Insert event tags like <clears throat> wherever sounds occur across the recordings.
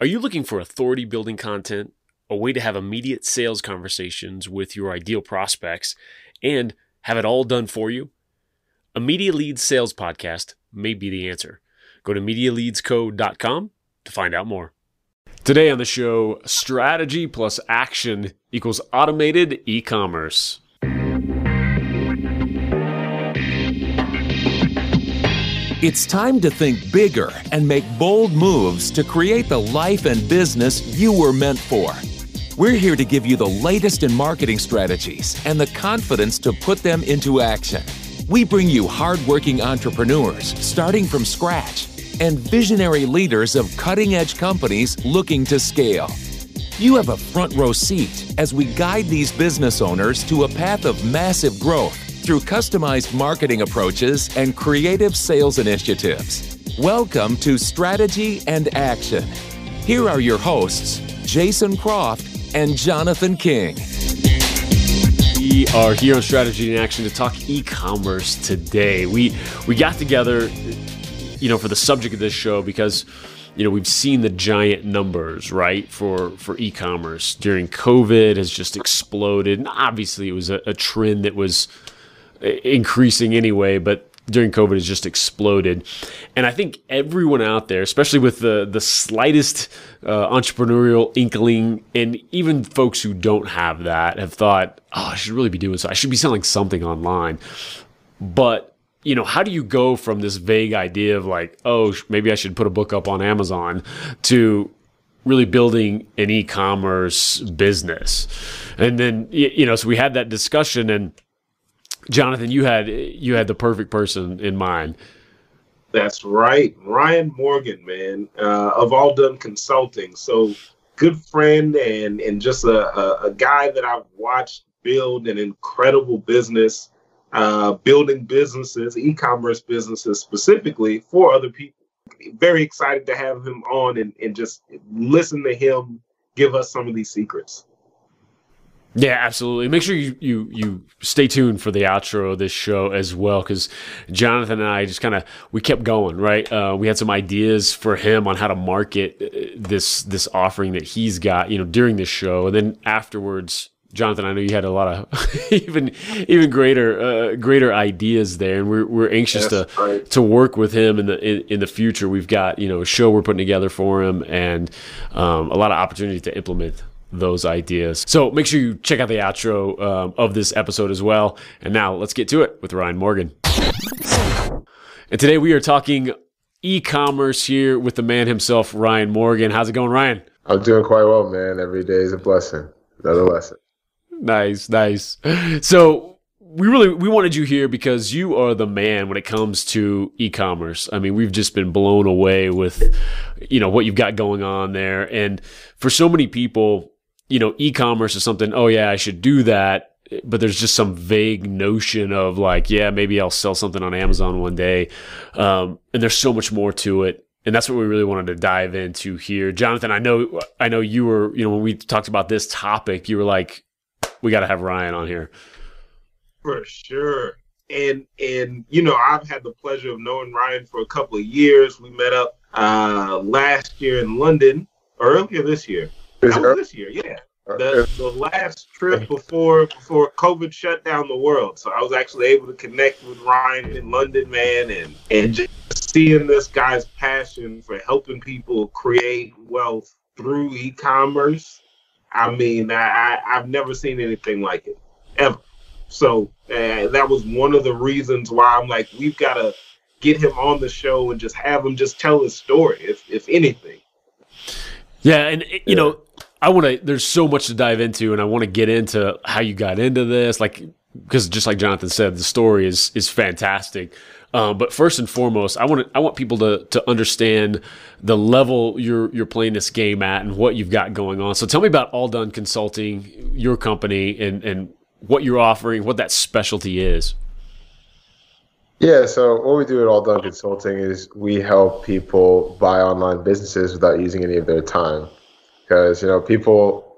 Are you looking for authority building content, a way to have immediate sales conversations with your ideal prospects, and have it all done for you? A Media Leads Sales Podcast may be the answer. Go to MediaLeadsCo.com to find out more. Today on the show, strategy plus action equals automated e commerce. It's time to think bigger and make bold moves to create the life and business you were meant for. We're here to give you the latest in marketing strategies and the confidence to put them into action. We bring you hardworking entrepreneurs starting from scratch and visionary leaders of cutting edge companies looking to scale. You have a front row seat as we guide these business owners to a path of massive growth through customized marketing approaches and creative sales initiatives. Welcome to Strategy and Action. Here are your hosts, Jason Croft and Jonathan King. We are here on Strategy and Action to talk e-commerce today. We we got together, you know, for the subject of this show because you know we've seen the giant numbers right for for e-commerce during covid has just exploded and obviously it was a, a trend that was increasing anyway, but during COVID has just exploded. And I think everyone out there, especially with the the slightest uh, entrepreneurial inkling, and even folks who don't have that, have thought, "Oh, I should really be doing so. I should be selling something online." But you know, how do you go from this vague idea of like, "Oh, maybe I should put a book up on Amazon," to really building an e-commerce business? And then you know, so we had that discussion and Jonathan, you had you had the perfect person in mind. That's right, Ryan Morgan, man, uh, of All Done Consulting. So good friend and and just a, a, a guy that I've watched build an incredible business, uh, building businesses, e-commerce businesses specifically for other people. Very excited to have him on and, and just listen to him give us some of these secrets. Yeah, absolutely. Make sure you you you stay tuned for the outro of this show as well, because Jonathan and I just kind of we kept going. Right, uh, we had some ideas for him on how to market uh, this this offering that he's got. You know, during this show, and then afterwards, Jonathan, I know you had a lot of <laughs> even even greater uh, greater ideas there, and we're we're anxious to right. to work with him in the in, in, the future. We've got you know a show we're putting together for him, and um, a lot of opportunity to implement those ideas. So make sure you check out the outro um, of this episode as well. And now let's get to it with Ryan Morgan. And today we are talking e-commerce here with the man himself, Ryan Morgan. How's it going, Ryan? I'm doing quite well, man. Every day is a blessing. Another lesson. Nice, nice. So we really we wanted you here because you are the man when it comes to e-commerce. I mean, we've just been blown away with you know what you've got going on there and for so many people you know, e-commerce is something, oh yeah, I should do that. But there's just some vague notion of like, yeah, maybe I'll sell something on Amazon one day. Um, and there's so much more to it. And that's what we really wanted to dive into here. Jonathan, I know, I know you were, you know, when we talked about this topic, you were like, we got to have Ryan on here. For sure. And, and, you know, I've had the pleasure of knowing Ryan for a couple of years. We met up, uh, last year in London, earlier this year that was this year, yeah. The, the last trip before before COVID shut down the world. So I was actually able to connect with Ryan in London, man, and and just seeing this guy's passion for helping people create wealth through e-commerce. I mean, I, I have never seen anything like it ever. So uh, that was one of the reasons why I'm like, we've got to get him on the show and just have him just tell his story, if if anything. Yeah, and you yeah. know, I want to. There's so much to dive into, and I want to get into how you got into this, like because just like Jonathan said, the story is is fantastic. Um, but first and foremost, I want to, I want people to to understand the level you're you're playing this game at and what you've got going on. So tell me about All Done Consulting, your company, and and what you're offering, what that specialty is. Yeah, so what we do at All Done Consulting is we help people buy online businesses without using any of their time because you know people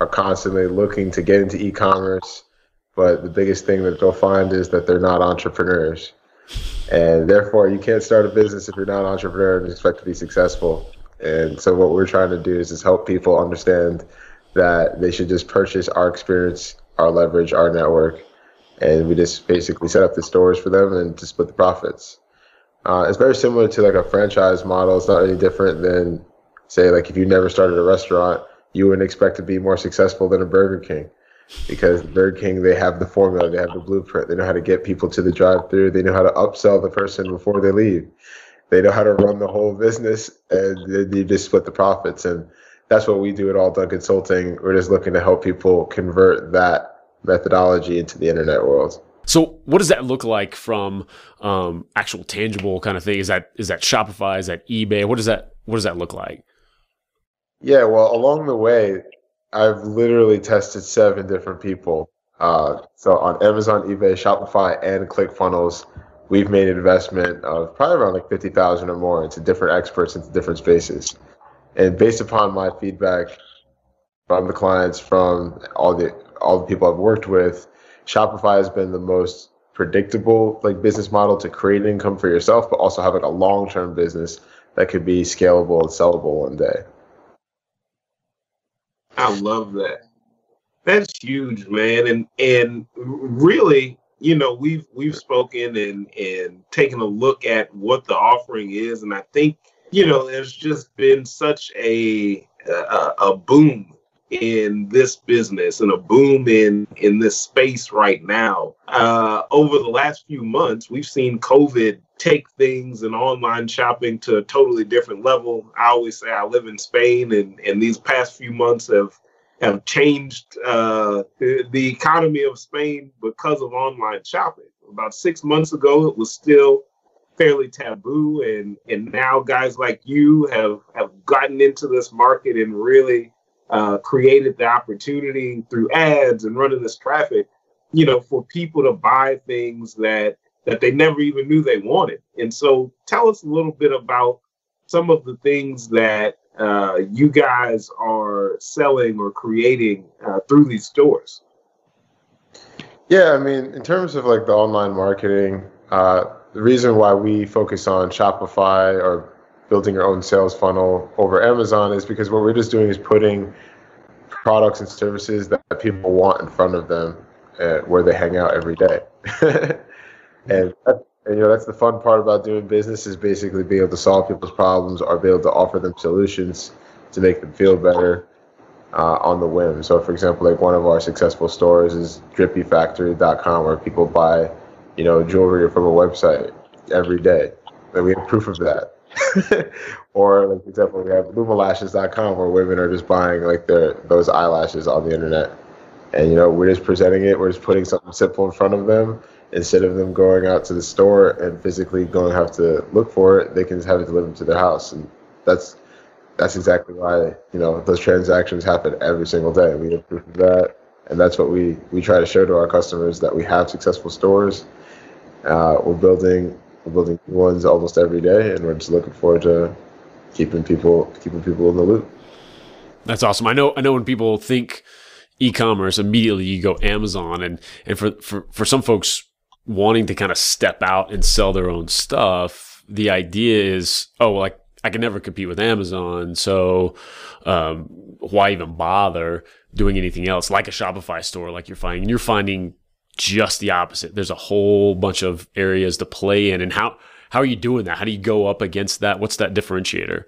are constantly looking to get into e-commerce, but the biggest thing that they'll find is that they're not entrepreneurs, and therefore you can't start a business if you're not an entrepreneur and expect to be successful. And so what we're trying to do is just help people understand that they should just purchase our experience, our leverage, our network, and we just basically set up the stores for them and to split the profits. Uh, it's very similar to like a franchise model. It's not any different than say like if you never started a restaurant, you wouldn't expect to be more successful than a Burger King because Burger King they have the formula, they have the blueprint, they know how to get people to the drive-through, they know how to upsell the person before they leave, they know how to run the whole business, and they just split the profits. And that's what we do at All Done Consulting. We're just looking to help people convert that methodology into the internet world. So, what does that look like from um, actual tangible kind of thing? Is that is that Shopify? Is that eBay? What does that what does that look like? Yeah, well, along the way, I've literally tested seven different people. Uh, so on Amazon, eBay, Shopify, and ClickFunnels, we've made an investment of probably around like fifty thousand or more into different experts into different spaces. And based upon my feedback from the clients, from all the all the people I've worked with, Shopify has been the most predictable like business model to create income for yourself, but also have like a long term business that could be scalable and sellable one day. I love that. That's huge, man. And and really, you know, we've we've spoken and and taken a look at what the offering is, and I think you know, there's just been such a a, a boom in this business and a boom in in this space right now. Uh, over the last few months, we've seen COVID take things and online shopping to a totally different level. I always say I live in Spain, and and these past few months have have changed uh, the, economy of Spain because of online shopping. About six months ago, it was still fairly taboo, and and now guys like you have have gotten into this market and really uh, created the opportunity through ads and running this traffic, you know, for people to buy things that that they never even knew they wanted. And so, tell us a little bit about some of the things that uh, you guys are selling or creating uh, through these stores. Yeah, I mean, in terms of like the online marketing, uh, the reason why we focus on Shopify or building your own sales funnel over Amazon is because what we're just doing is putting products and services that people want in front of them uh, where they hang out every day. <laughs> and, and, you know that's the fun part about doing business is basically being able to solve people's problems or be able to offer them solutions to make them feel better uh, on the whim. So, for example, like one of our successful stores is drippyfactory.com, where people buy, you know, jewelry from a website every day. And we have proof of that. <laughs> or like for example, we have lumalashes.com where women are just buying like their those eyelashes on the internet. And you know, we're just presenting it, we're just putting something simple in front of them instead of them going out to the store and physically going have to look for it, they can just have it delivered to their house. And that's that's exactly why, you know, those transactions happen every single day. We have proof of that. And that's what we, we try to show to our customers that we have successful stores. Uh, we're building building ones almost every day, and we're just looking forward to keeping people keeping people in the loop. That's awesome. I know. I know when people think e-commerce, immediately you go Amazon, and and for for for some folks wanting to kind of step out and sell their own stuff, the idea is, oh, well, like I can never compete with Amazon, so um, why even bother doing anything else like a Shopify store, like you're finding? You're finding just the opposite. There's a whole bunch of areas to play in, and how how are you doing that? How do you go up against that? What's that differentiator?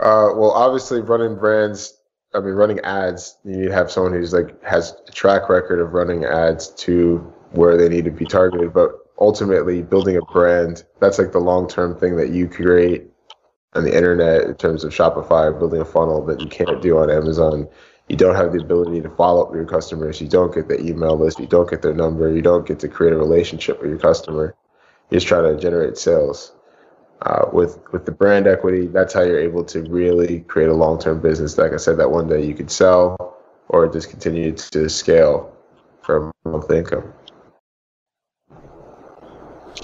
Uh, well, obviously, running brands. I mean, running ads. You need to have someone who's like has a track record of running ads to where they need to be targeted. But ultimately, building a brand that's like the long term thing that you create on the internet in terms of Shopify, building a funnel that you can't do on Amazon you don't have the ability to follow up with your customers. You don't get the email list. You don't get their number. You don't get to create a relationship with your customer. You're just try to generate sales. Uh, with with the brand equity, that's how you're able to really create a long term business. Like I said, that one day you could sell or just continue to scale for monthly income.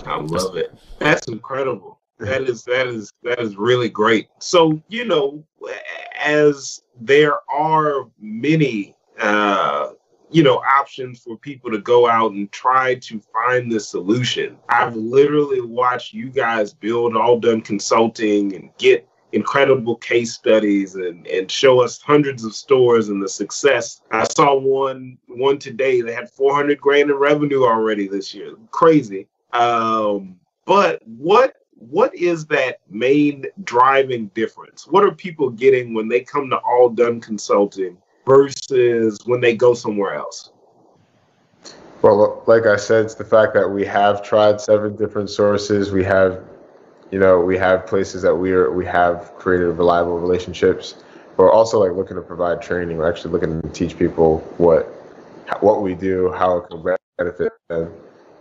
I love it. That's incredible. That is that is that is really great. So you know, as there are many uh, you know options for people to go out and try to find the solution i've literally watched you guys build all done consulting and get incredible case studies and, and show us hundreds of stores and the success. I saw one one today that had 400 grand in revenue already this year. Crazy. Um, but what what is that main driving difference? What are people getting when they come to All Done Consulting versus when they go somewhere else? Well, like I said, it's the fact that we have tried seven different sources. We have, you know, we have places that we are we have created reliable relationships. We're also like looking to provide training. We're actually looking to teach people what what we do, how it can benefit them.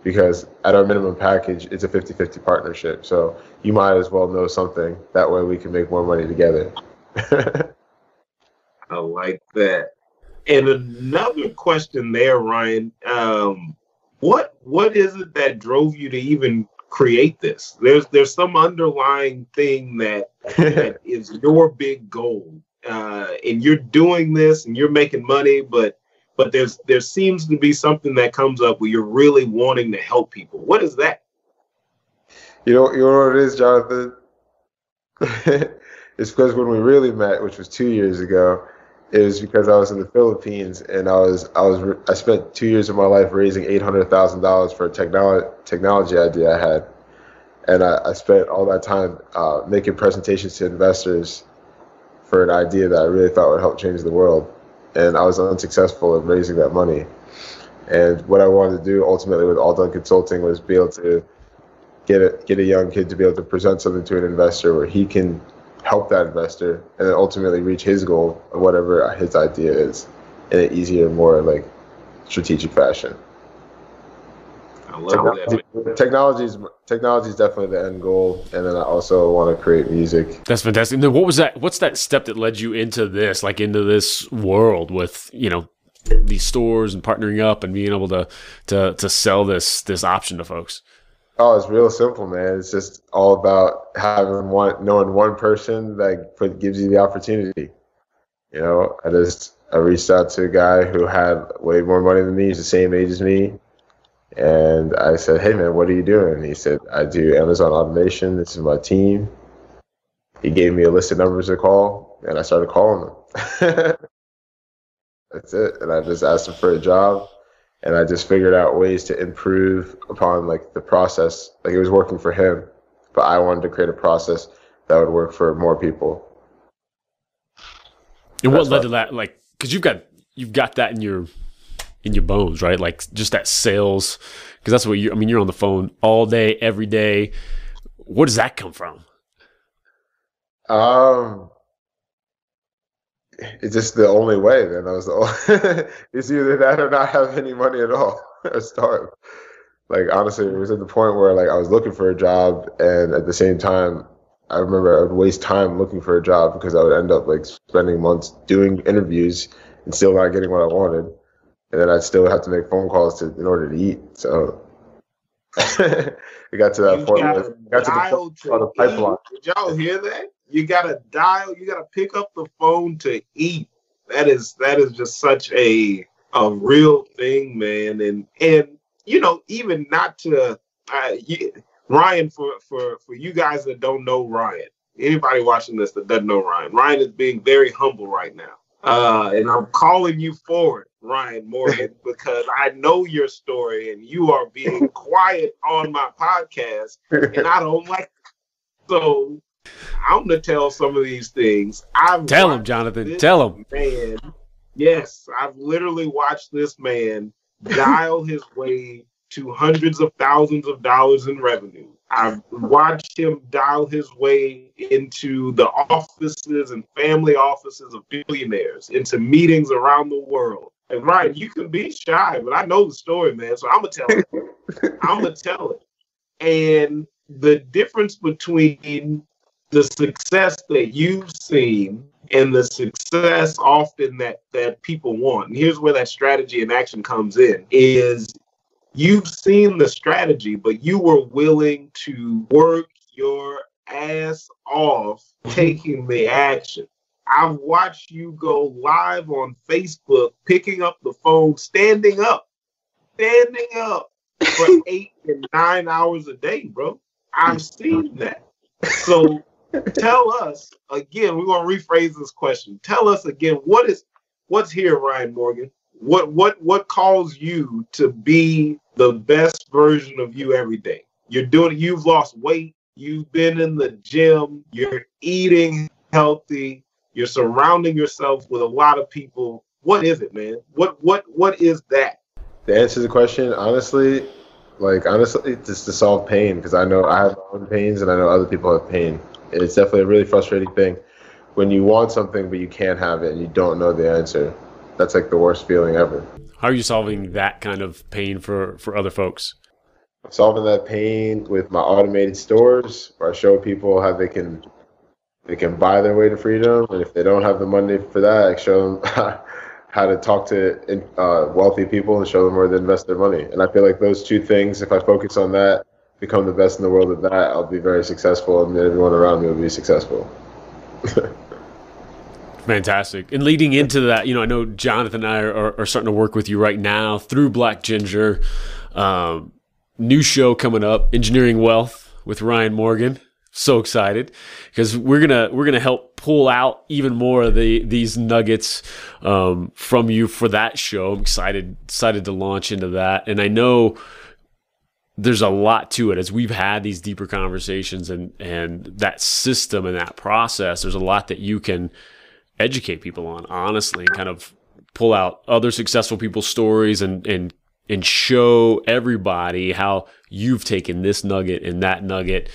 Because at our minimum package, it's a 50-50 partnership. So you might as well know something. That way we can make more money together. <laughs> I like that. And another question there, Ryan. Um, what what is it that drove you to even create this? There's there's some underlying thing that, that <laughs> is your big goal, uh, and you're doing this and you're making money, but but there's there seems to be something that comes up where you're really wanting to help people. What is that? You know, you know what it is, Jonathan. <laughs> it's because when we really met, which was two years ago, it was because I was in the Philippines and I was I was I spent two years of my life raising eight hundred thousand dollars for a technology technology idea I had, and I, I spent all that time uh, making presentations to investors for an idea that I really thought would help change the world, and I was unsuccessful in raising that money. And what I wanted to do ultimately with All Done Consulting was be able to get a get a young kid to be able to present something to an investor where he can help that investor and then ultimately reach his goal whatever his idea is in an easier, more like strategic fashion. I love that. Technology is technology is definitely the end goal, and then I also want to create music. That's fantastic. And then what was that? What's that step that led you into this, like into this world with you know these stores and partnering up and being able to to to sell this this option to folks? Oh, it's real simple, man. It's just all about having one, knowing one person that put, gives you the opportunity. You know, I just I reached out to a guy who had way more money than me. He's the same age as me, and I said, "Hey, man, what are you doing?" And he said, "I do Amazon automation. This is my team." He gave me a list of numbers to call, and I started calling them. <laughs> That's it. And I just asked him for a job and I just figured out ways to improve upon like the process. Like it was working for him, but I wanted to create a process that would work for more people. And what led to that? Like, because you've got you've got that in your in your bones, right? Like just that sales, because that's what you. I mean, you're on the phone all day, every day. Where does that come from? Um, it's just the only way. Then I was the only, <laughs> it's either that or not have any money at all <laughs> or starve. Like honestly, it was at the point where like I was looking for a job, and at the same time, I remember I would waste time looking for a job because I would end up like spending months doing interviews and still not getting what I wanted, and then I'd still have to make phone calls to in order to eat. So <laughs> it got to that point. gotta Where, got to the dial the to pipeline. Did y'all hear that? You gotta dial. You gotta pick up the phone to eat. That is that is just such a a real thing, man. And and you know even not to uh, you, Ryan for for for you guys that don't know Ryan. Anybody watching this that doesn't know Ryan, Ryan is being very humble right now. Uh, and I'm calling you forward, Ryan Morgan, <laughs> because I know your story and you are being <laughs> quiet on my podcast, and I don't like. It. So I'm gonna tell some of these things. I've Tell him, Jonathan. Tell him. man. Yes, I've literally watched this man dial his way to hundreds of thousands of dollars in revenue. I've watched him dial his way into the offices and family offices of billionaires, into meetings around the world. And Ryan, you can be shy, but I know the story, man. So I'm gonna tell it. I'm gonna <laughs> tell it. And the difference between the success that you've seen and the success often that that people want and here's where that strategy and action comes in is you've seen the strategy but you were willing to work your ass off mm-hmm. taking the action i've watched you go live on facebook picking up the phone standing up standing up for <laughs> eight and nine hours a day bro i've seen that so tell us again. We're gonna rephrase this question. Tell us again what is what's here, Ryan Morgan. What what what calls you to be the best version of you every day? You're doing. You've lost weight. You've been in the gym. You're eating healthy. You're surrounding yourself with a lot of people. What is it, man? What what what is that? To answer the question, honestly, like honestly, just to solve pain because I know I have my own pains and I know other people have pain. It's definitely a really frustrating thing when you want something but you can't have it and you don't know the answer. That's like the worst feeling ever. How are you solving that kind of pain for for other folks? solving that pain with my automated stores where I show people how they can they can buy their way to freedom and if they don't have the money for that I show them <laughs> how to talk to uh, wealthy people and show them where to invest their money and I feel like those two things if I focus on that become the best in the world at that I'll be very successful and everyone around me will be successful <laughs> Fantastic. And leading into that, you know, I know Jonathan and I are, are starting to work with you right now through Black Ginger. Um, new show coming up, Engineering Wealth with Ryan Morgan. So excited because we're gonna we're gonna help pull out even more of the these nuggets um, from you for that show. I'm excited excited to launch into that, and I know there's a lot to it as we've had these deeper conversations and and that system and that process. There's a lot that you can educate people on honestly, and kind of pull out other successful people's stories and and and show everybody how you've taken this nugget and that nugget.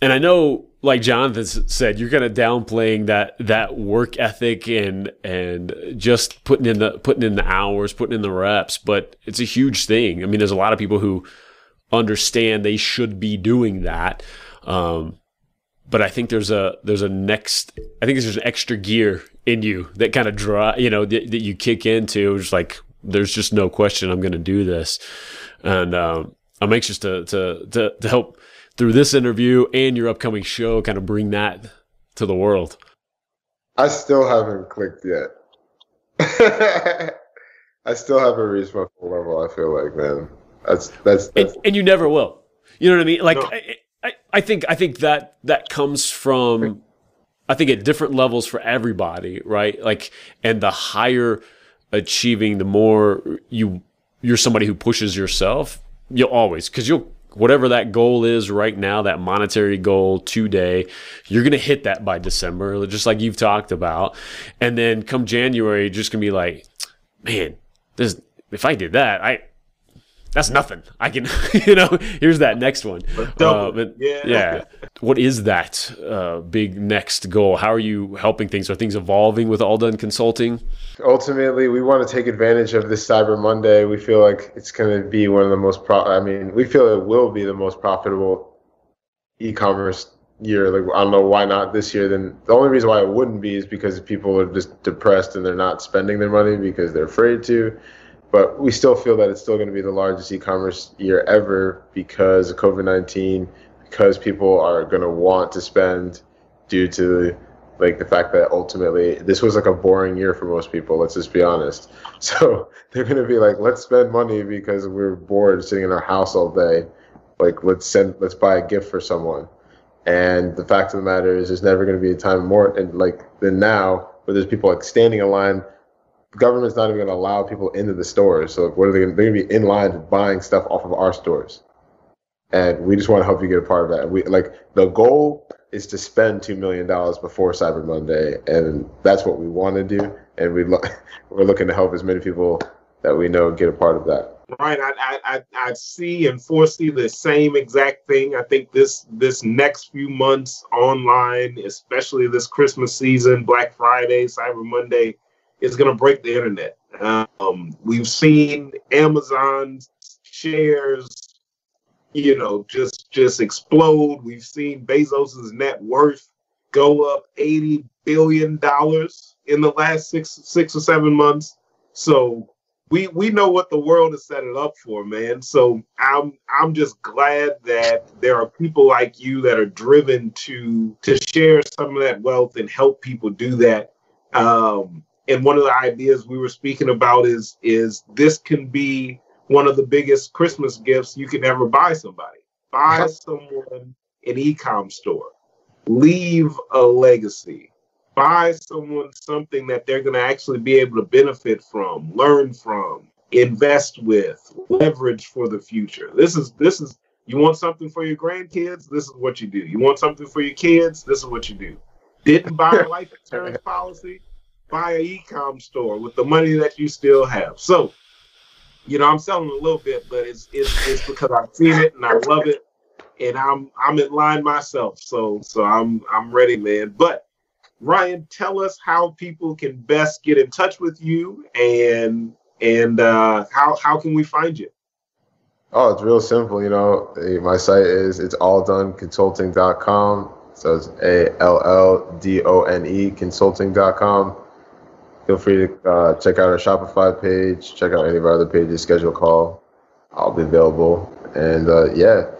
And I know, like Jonathan said, you're kind of downplaying that that work ethic and and just putting in the putting in the hours, putting in the reps. But it's a huge thing. I mean, there's a lot of people who understand they should be doing that. Um, but I think there's a there's a next. I think there's an extra gear in you that kind of draw. You know that, that you kick into. Just like there's just no question I'm going to do this, and um, I'm anxious to, to to to help through this interview and your upcoming show, kind of bring that to the world. I still haven't clicked yet. <laughs> I still haven't reached my full level. I feel like, man, that's that's, that's and, and, you never will. You know what I mean? Like, no. I, I, I think I think that that comes from. I think at different levels for everybody, right? Like, and the higher achieving, the more you you're somebody who pushes yourself. You'll always because you'll whatever that goal is right now, that monetary goal today, you're gonna hit that by December, just like you've talked about. And then come January, just gonna be like, man, this if I did that, I that's nothing. I can, <laughs> you know, here's that next one. Uh, but yeah. yeah. What is that uh, big next goal? How are you helping things? Are things evolving with All Done Consulting? Ultimately, we want to take advantage of this Cyber Monday. We feel like it's going to be one of the most pro. I mean, we feel it will be the most profitable e-commerce year. Like, I don't know why not this year. Then the only reason why it wouldn't be is because people are just depressed and they're not spending their money because they're afraid to but we still feel that it's still going to be the largest e-commerce year ever because of COVID-19, because people are going to want to spend due to like the fact that ultimately this was like a boring year for most people. Let's just be honest. <laughs> So they're going to be like, let's spend money because we're bored sitting in our house all day. Like let's send, let's buy a gift for someone. And the fact of the matter is, there's never going to be a time more and like than now where there's people like standing in line government's not even going to allow people into the stores. So what are they to? They're going to be in line buying stuff off of our stores, and we just want to help you get a part of that. We like the goal is to spend two million dollars before Cyber Monday, and that's what we want to do. And we lo- <laughs> we're looking to help as many people that we know get a part of that. Right, I, I I see and foresee the same exact thing. I think this this next few months online, especially this Christmas season, Black Friday, Cyber Monday, is going to break the internet. Um, we've seen Amazon's shares, you know, just just explode. We've seen Bezos's net worth go up eighty billion dollars in the last six six or seven months. So we we know what the world is setting up for, man. So I'm I'm just glad that there are people like you that are driven to to share some of that wealth and help people do that. Um, and one of the ideas we were speaking about is is this can be one of the biggest Christmas gifts you can ever buy somebody. Buy uh-huh. someone an e-com store. leave a legacy. Buy someone something that they're going to actually be able to benefit from, learn from, invest with, leverage for the future. This is this is you want something for your grandkids, this is what you do. You want something for your kids, this is what you do. Didn't buy a <laughs> life insurance policy, buy an e-com store with the money that you still have. So, you know, I'm selling a little bit, but it's it's it's because I've seen it and I love it, and I'm I'm in line myself. So so I'm I'm ready, man. But Ryan, tell us how people can best get in touch with you and and uh, how how can we find you? Oh, it's real simple. You know, my site is it's all done alldoneconsulting.com. So it's A L L D O N E consulting.com. Feel free to uh, check out our Shopify page, check out any of our other pages, schedule a call. I'll be available. And uh, yeah,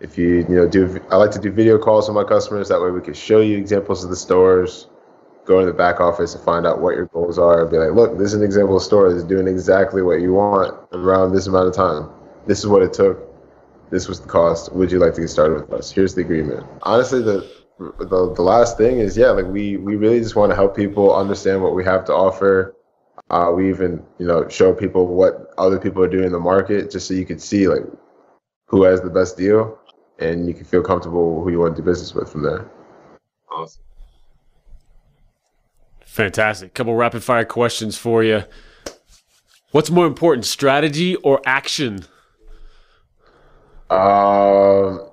if you you know do I like to do video calls with my customers. That way we can show you examples of the stores, go in the back office and find out what your goals are. And be like, look, this is an example of a store that's doing exactly what you want around this amount of time. This is what it took. This was the cost. Would you like to get started with us? Here's the agreement. Honestly, the the, the last thing is yeah, like we we really just want to help people understand what we have to offer. Uh, we even you know show people what other people are doing in the market, just so you can see like who has the best deal, and you can feel comfortable who you want to do business with from there. Awesome. Fantastic. Couple rapid fire questions for you. What's more important, strategy or action? Um,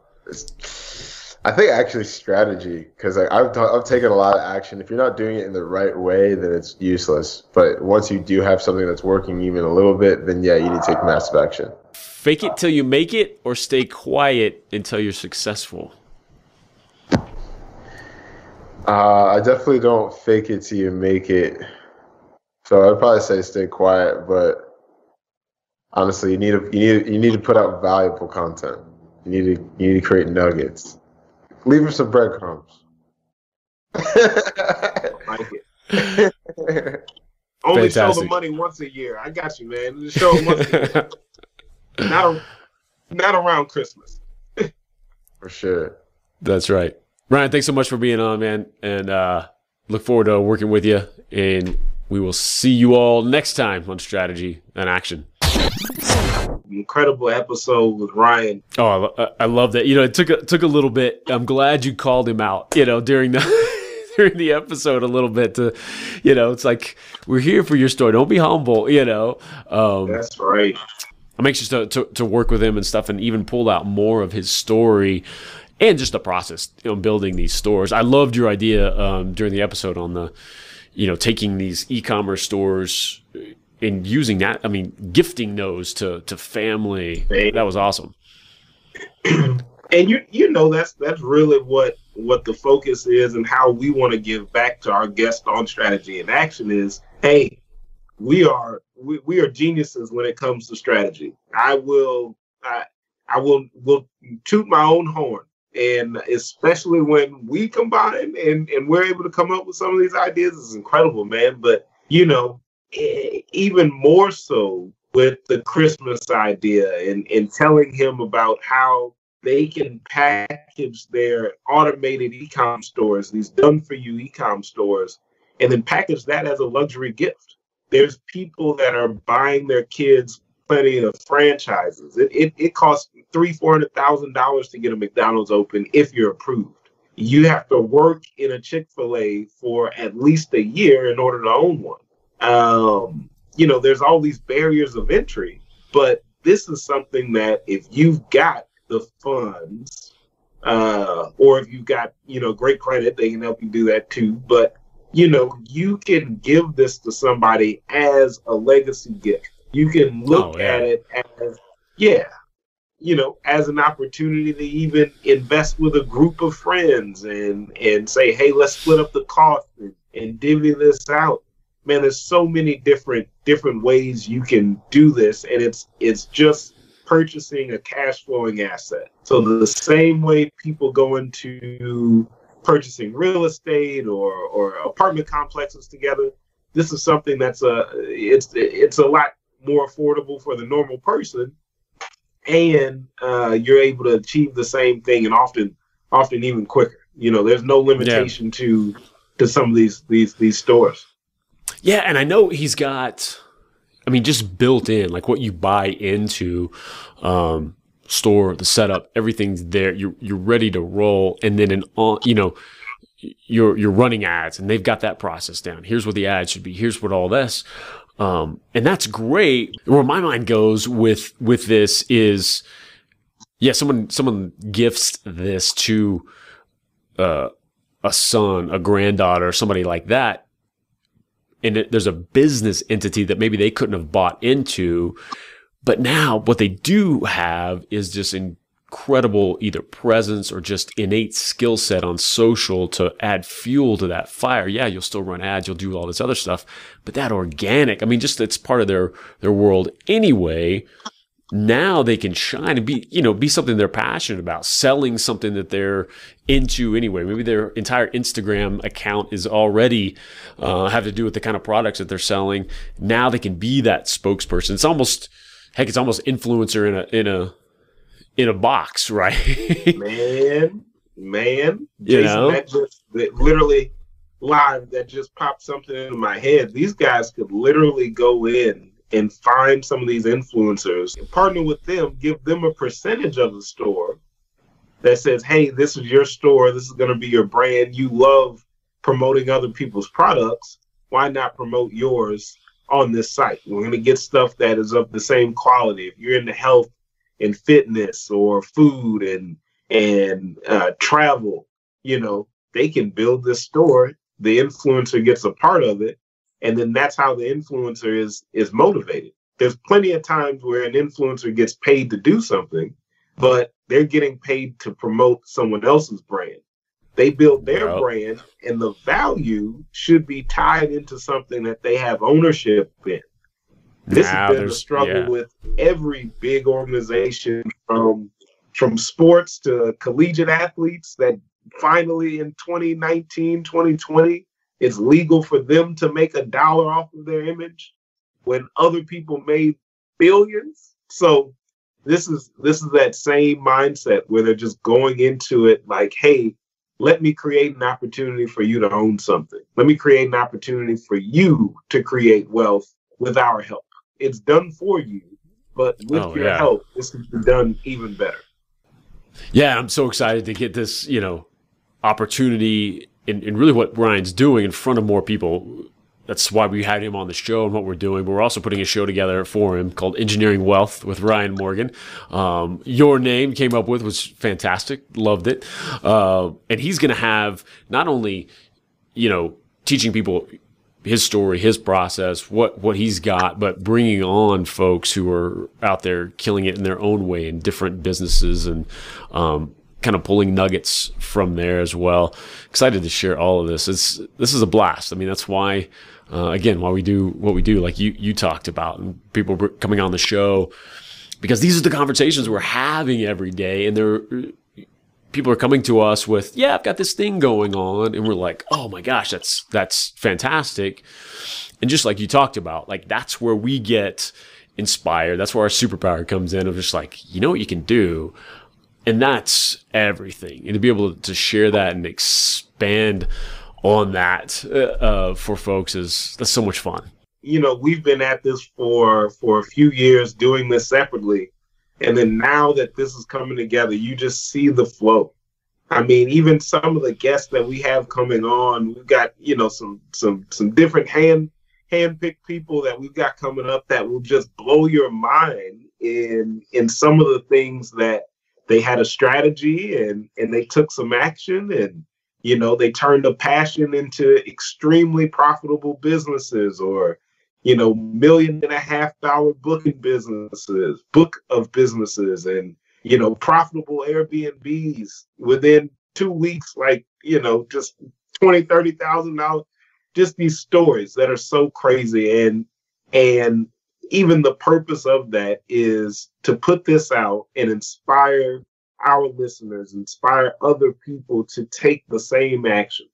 I think actually strategy because like, I've t- I've taken a lot of action. If you're not doing it in the right way, then it's useless. But once you do have something that's working even a little bit, then yeah, you need to take massive action. Fake it till you make it, or stay quiet until you're successful. Uh, I definitely don't fake it till you make it. So I'd probably say stay quiet, but honestly, you need to you need you need to put out valuable content. You need to you need to create nuggets. Leave him some breadcrumbs. <laughs> like it. Only show the money once a year. I got you, man. Just show them once a year. <laughs> not, a, not around Christmas. For sure. That's right. Ryan, thanks so much for being on, man. And uh, look forward to working with you. And we will see you all next time on Strategy and Action. Incredible episode with Ryan. Oh, I, I love that. You know, it took a, took a little bit. I'm glad you called him out. You know, during the <laughs> during the episode a little bit to, you know, it's like we're here for your story. Don't be humble. You know, um, That's right. I'm anxious to, to, to work with him and stuff and even pull out more of his story and just the process you know, building these stores. I loved your idea um, during the episode on the, you know, taking these e-commerce stores and using that. I mean, gifting those to to family. That was awesome. <clears throat> and you you know that's that's really what what the focus is and how we want to give back to our guests on strategy and action is hey we are we, we are geniuses when it comes to strategy i will i i will will toot my own horn and especially when we combine and and we're able to come up with some of these ideas is incredible man but you know even more so with the christmas idea and and telling him about how they can package their automated e-com stores, these done-for-you e-com stores, and then package that as a luxury gift. There's people that are buying their kids plenty of franchises. It it, it costs three, four hundred thousand dollars to get a McDonald's open if you're approved. You have to work in a Chick-fil-A for at least a year in order to own one. Um, you know, there's all these barriers of entry, but this is something that if you've got the funds, uh, or if you've got you know great credit, they can help you do that too. But you know you can give this to somebody as a legacy gift. You can look Oh, yeah. at it as yeah, you know, as an opportunity to even invest with a group of friends and and say, hey, let's split up the cost and, and divvy this out. Man, there's so many different different ways you can do this, and it's it's just purchasing a cash flowing asset. So the same way people go into purchasing real estate or, or apartment complexes together, this is something that's a it's it's a lot more affordable for the normal person, and uh, you're able to achieve the same thing and often often even quicker. You know, there's no limitation yeah. to to some of these these these stores. Yeah, and I know he's got I mean just built in like what you buy into um store, the setup, everything's there. You're you're ready to roll and then an you know you're you're running ads and they've got that process down. Here's what the ad should be. Here's what all this. Um, and that's great. Where my mind goes with with this is, yeah, someone someone gifts this to uh, a son, a granddaughter, somebody like that, and it, there's a business entity that maybe they couldn't have bought into, but now what they do have is just incredible either presence or just innate skill set on social to add fuel to that fire. Yeah, you'll still run ads, you'll do all this other stuff, but that organic, I mean, just it's part of their their world anyway. Now they can shine and be, you know, be something they're passionate about, selling something that they're into anyway. Maybe their entire Instagram account is already uh, have to do with the kind of products that they're selling. Now they can be that spokesperson. It's almost, heck, it's almost influencer in a in a in a box, <laughs> right? man, man, Jason, you know? that just that literally live that just popped something into my head. These guys could literally go in and find some of these influencers partner with them, give them a percentage of the store that says, "Hey, this is your store. This is going to be your brand. You love promoting other people's products. Why not promote yours on this site? We're going to get stuff that is of the same quality. If you're into health and fitness or food and and uh, travel, you know, they can build this store. The influencer gets a part of it, and then that's how the influencer is is motivated. There's plenty of times where an influencer gets paid to do something, but they're getting paid to promote someone else's brand. They build their yep. brand, and the value should be tied into something that they have ownership in. This now has been a struggle yeah. with every big organization from from sports to collegiate athletes that finally in 2019, 2020, it's legal for them to make a dollar off of their image when other people made billions. So this is this is that same mindset where they're just going into it like, hey, let me create an opportunity for you to own something. Let me create an opportunity for you to create wealth with our help it's done for you, but with oh, your yeah. help, this can be done even better. Yeah, I'm so excited to get this, you know, opportunity and, really what Ryan's doing in front of more people. That's why we had him on the show and what we're doing. But we're also putting a show together for him called Engineering Wealth with Ryan Morgan. Um, your name came up with was fantastic. Loved it. Uh, and he's going to have not only, you know, teaching people his story, his process, what what he's got, but bringing on folks who are out there killing it in their own way in different businesses and um, kind of pulling nuggets from there as well. Excited to share all of this. It's this is a blast. I mean, that's why. Uh, again, why we do what we do, like you you talked about, and people coming on the show, because these are the conversations we're having every day, and they're people are coming to us with, yeah, I've got this thing going on. And we're like, oh my gosh, that's, that's fantastic. And just like you talked about, like that's where we get inspired. That's where our superpower comes in of just like, you know what you can do. And that's everything. And to be able to share that and expand on that uh, uh for folks is that's so much fun. You know, we've been at this for for a few years doing this separately and then now that this is coming together, you just see the flow. I mean, even some of the guests that we have coming on, we've got, you know, some some some different hand hand-picked people that we've got coming up that will just blow your mind in in some of the things that they had a strategy and and they took some action and you know they turned a passion into extremely profitable businesses or you know, million and a half dollar booking businesses, book of businesses, and you know, profitable Airbnbs within two weeks, like you know, just twenty, thirty thousand dollars. Just these stories that are so crazy, and and even the purpose of that is to put this out and inspire our listeners, inspire other people to take the same action.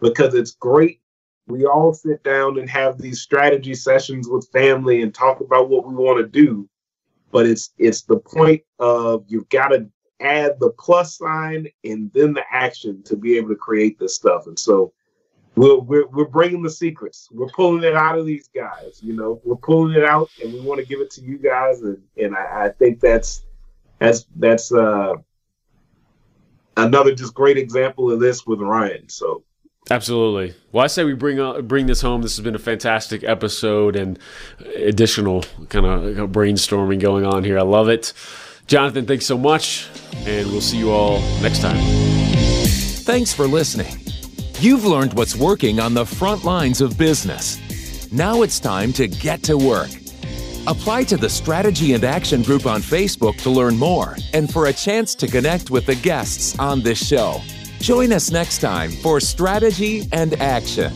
Because it's great. We all sit down and have these strategy sessions with family and talk about what we want to do. But it's it's the point of you've got to add the plus sign and then the action to be able to create this stuff. And so we're, we're, we're bringing the secrets. We're pulling it out of these guys. You know, we're pulling it out, and we want to give it to you guys. And and I, I think that's that's that's uh, another just great example of this with Ryan. So Absolutely. Well, I say we bring uh, bring this home. This has been a fantastic episode and additional kind of brainstorming going on here. I love it. Jonathan, thanks so much, and we'll see you all next time. Thanks for listening. You've learned what's working on the front lines of business. Now it's time to get to work. Apply to the Strategy and Action group on Facebook to learn more and for a chance to connect with the guests on this show. Join us next time for Strategy and Action.